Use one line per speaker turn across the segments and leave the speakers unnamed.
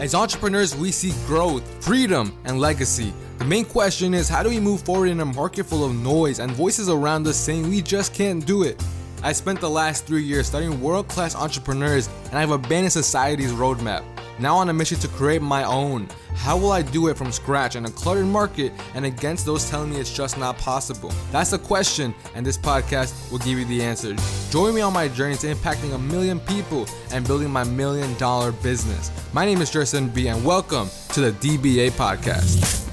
As entrepreneurs, we seek growth, freedom, and legacy. The main question is how do we move forward in a market full of noise and voices around us saying we just can't do it? I spent the last three years studying world class entrepreneurs and I've abandoned society's roadmap. Now on a mission to create my own. How will I do it from scratch in a cluttered market and against those telling me it's just not possible? That's the question, and this podcast will give you the answer. Join me on my journey to impacting a million people and building my million dollar business. My name is Jerson B, and welcome to the DBA podcast.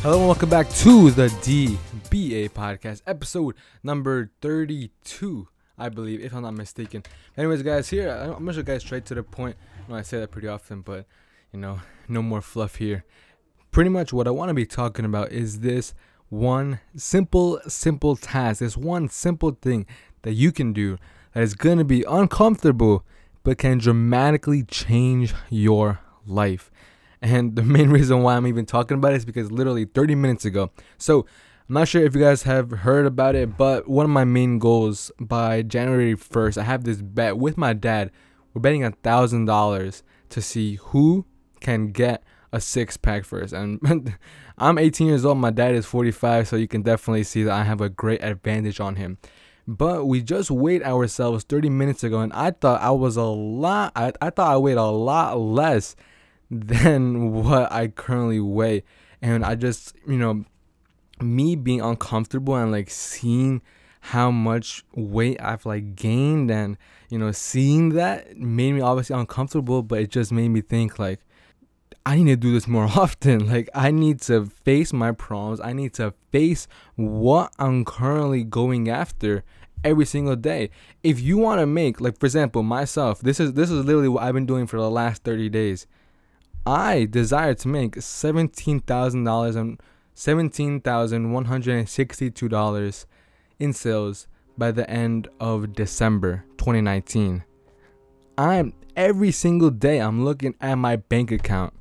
Hello, and welcome back to the DBA podcast, episode number 32. I believe, if I'm not mistaken. Anyways, guys, here I'm gonna show guys straight to the point. I I say that pretty often, but you know, no more fluff here. Pretty much what I want to be talking about is this one simple, simple task. This one simple thing that you can do that is gonna be uncomfortable, but can dramatically change your life. And the main reason why I'm even talking about it is because literally 30 minutes ago. So I'm not sure if you guys have heard about it, but one of my main goals by January 1st, I have this bet with my dad. We're betting a thousand dollars to see who can get a six pack first. And I'm 18 years old, my dad is 45, so you can definitely see that I have a great advantage on him. But we just weighed ourselves 30 minutes ago, and I thought I was a lot, I, I thought I weighed a lot less than what I currently weigh. And I just, you know, me being uncomfortable and like seeing how much weight I've like gained and you know seeing that made me obviously uncomfortable but it just made me think like I need to do this more often. Like I need to face my problems. I need to face what I'm currently going after every single day. If you want to make like for example myself this is this is literally what I've been doing for the last 30 days. I desire to make $17,000 and $17,162 in sales by the end of December 2019. I'm every single day I'm looking at my bank account.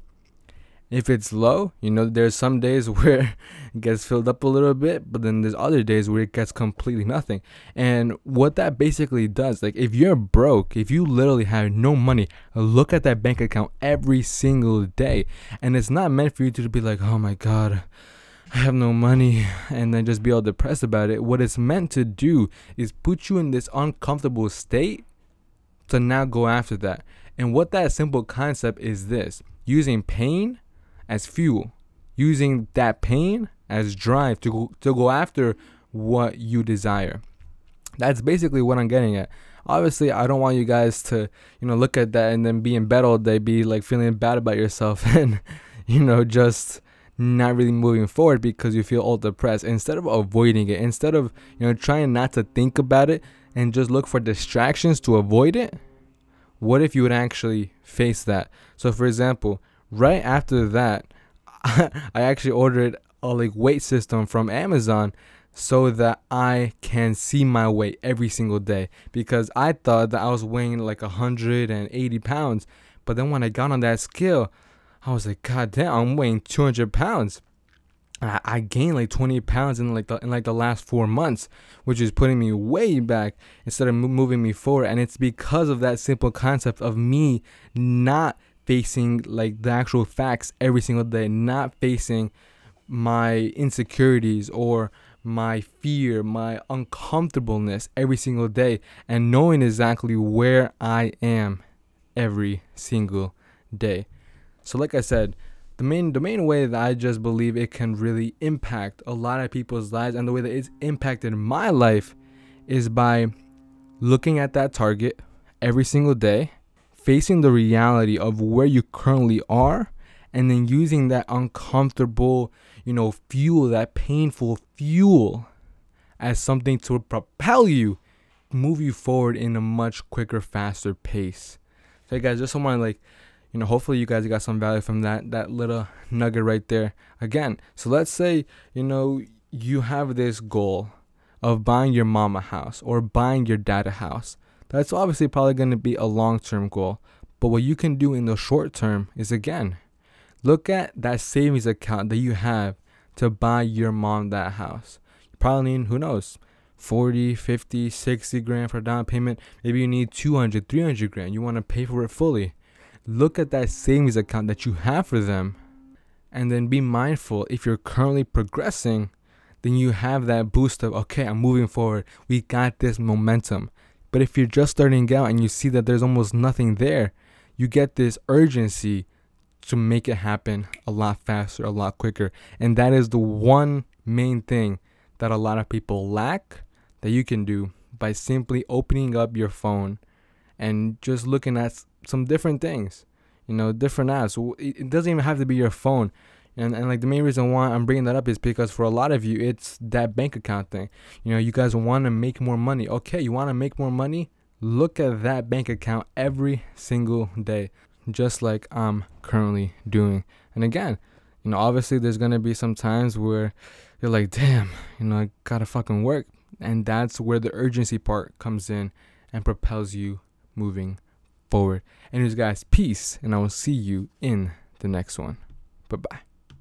If it's low, you know, there's some days where it gets filled up a little bit, but then there's other days where it gets completely nothing. And what that basically does, like if you're broke, if you literally have no money, look at that bank account every single day. And it's not meant for you to be like, oh my God, I have no money and then just be all depressed about it. What it's meant to do is put you in this uncomfortable state to now go after that. And what that simple concept is this using pain as fuel, using that pain as drive to go, to go after what you desire. That's basically what I'm getting at. Obviously, I don't want you guys to, you know, look at that and then be in bed all day, be like feeling bad about yourself and, you know, just not really moving forward because you feel all depressed. Instead of avoiding it instead of you know trying not to think about it and just look for distractions to avoid it what if you would actually face that? So for example right after that i actually ordered a like weight system from amazon so that i can see my weight every single day because i thought that i was weighing like 180 pounds. But then when i got on that scale I was like, God damn, I'm weighing 200 pounds. I, I gained like 20 pounds in like the in like the last four months, which is putting me way back instead of moving me forward. And it's because of that simple concept of me not facing like the actual facts every single day, not facing my insecurities or my fear, my uncomfortableness every single day, and knowing exactly where I am every single day. So like I said, the main the main way that I just believe it can really impact a lot of people's lives and the way that it's impacted my life is by looking at that target every single day, facing the reality of where you currently are and then using that uncomfortable, you know, fuel, that painful fuel as something to propel you, move you forward in a much quicker, faster pace. So guys, just want to like you know hopefully you guys got some value from that that little nugget right there again so let's say you know you have this goal of buying your mom a house or buying your dad a house that's obviously probably going to be a long-term goal but what you can do in the short term is again look at that savings account that you have to buy your mom that house you probably need who knows 40, 50, 60 grand for down payment. Maybe you need 200, 300 grand. You want to pay for it fully. Look at that savings account that you have for them and then be mindful if you're currently progressing, then you have that boost of, okay, I'm moving forward. We got this momentum. But if you're just starting out and you see that there's almost nothing there, you get this urgency to make it happen a lot faster, a lot quicker. And that is the one main thing that a lot of people lack that you can do by simply opening up your phone and just looking at some different things, you know, different apps. It doesn't even have to be your phone. And, and like the main reason why I'm bringing that up is because for a lot of you, it's that bank account thing. You know, you guys want to make more money. Okay, you want to make more money? Look at that bank account every single day, just like I'm currently doing. And again, you know, obviously there's going to be some times where you're like, damn, you know, I got to fucking work. And that's where the urgency part comes in and propels you moving forward. Anyways, guys, peace, and I will see you in the next one. Bye bye.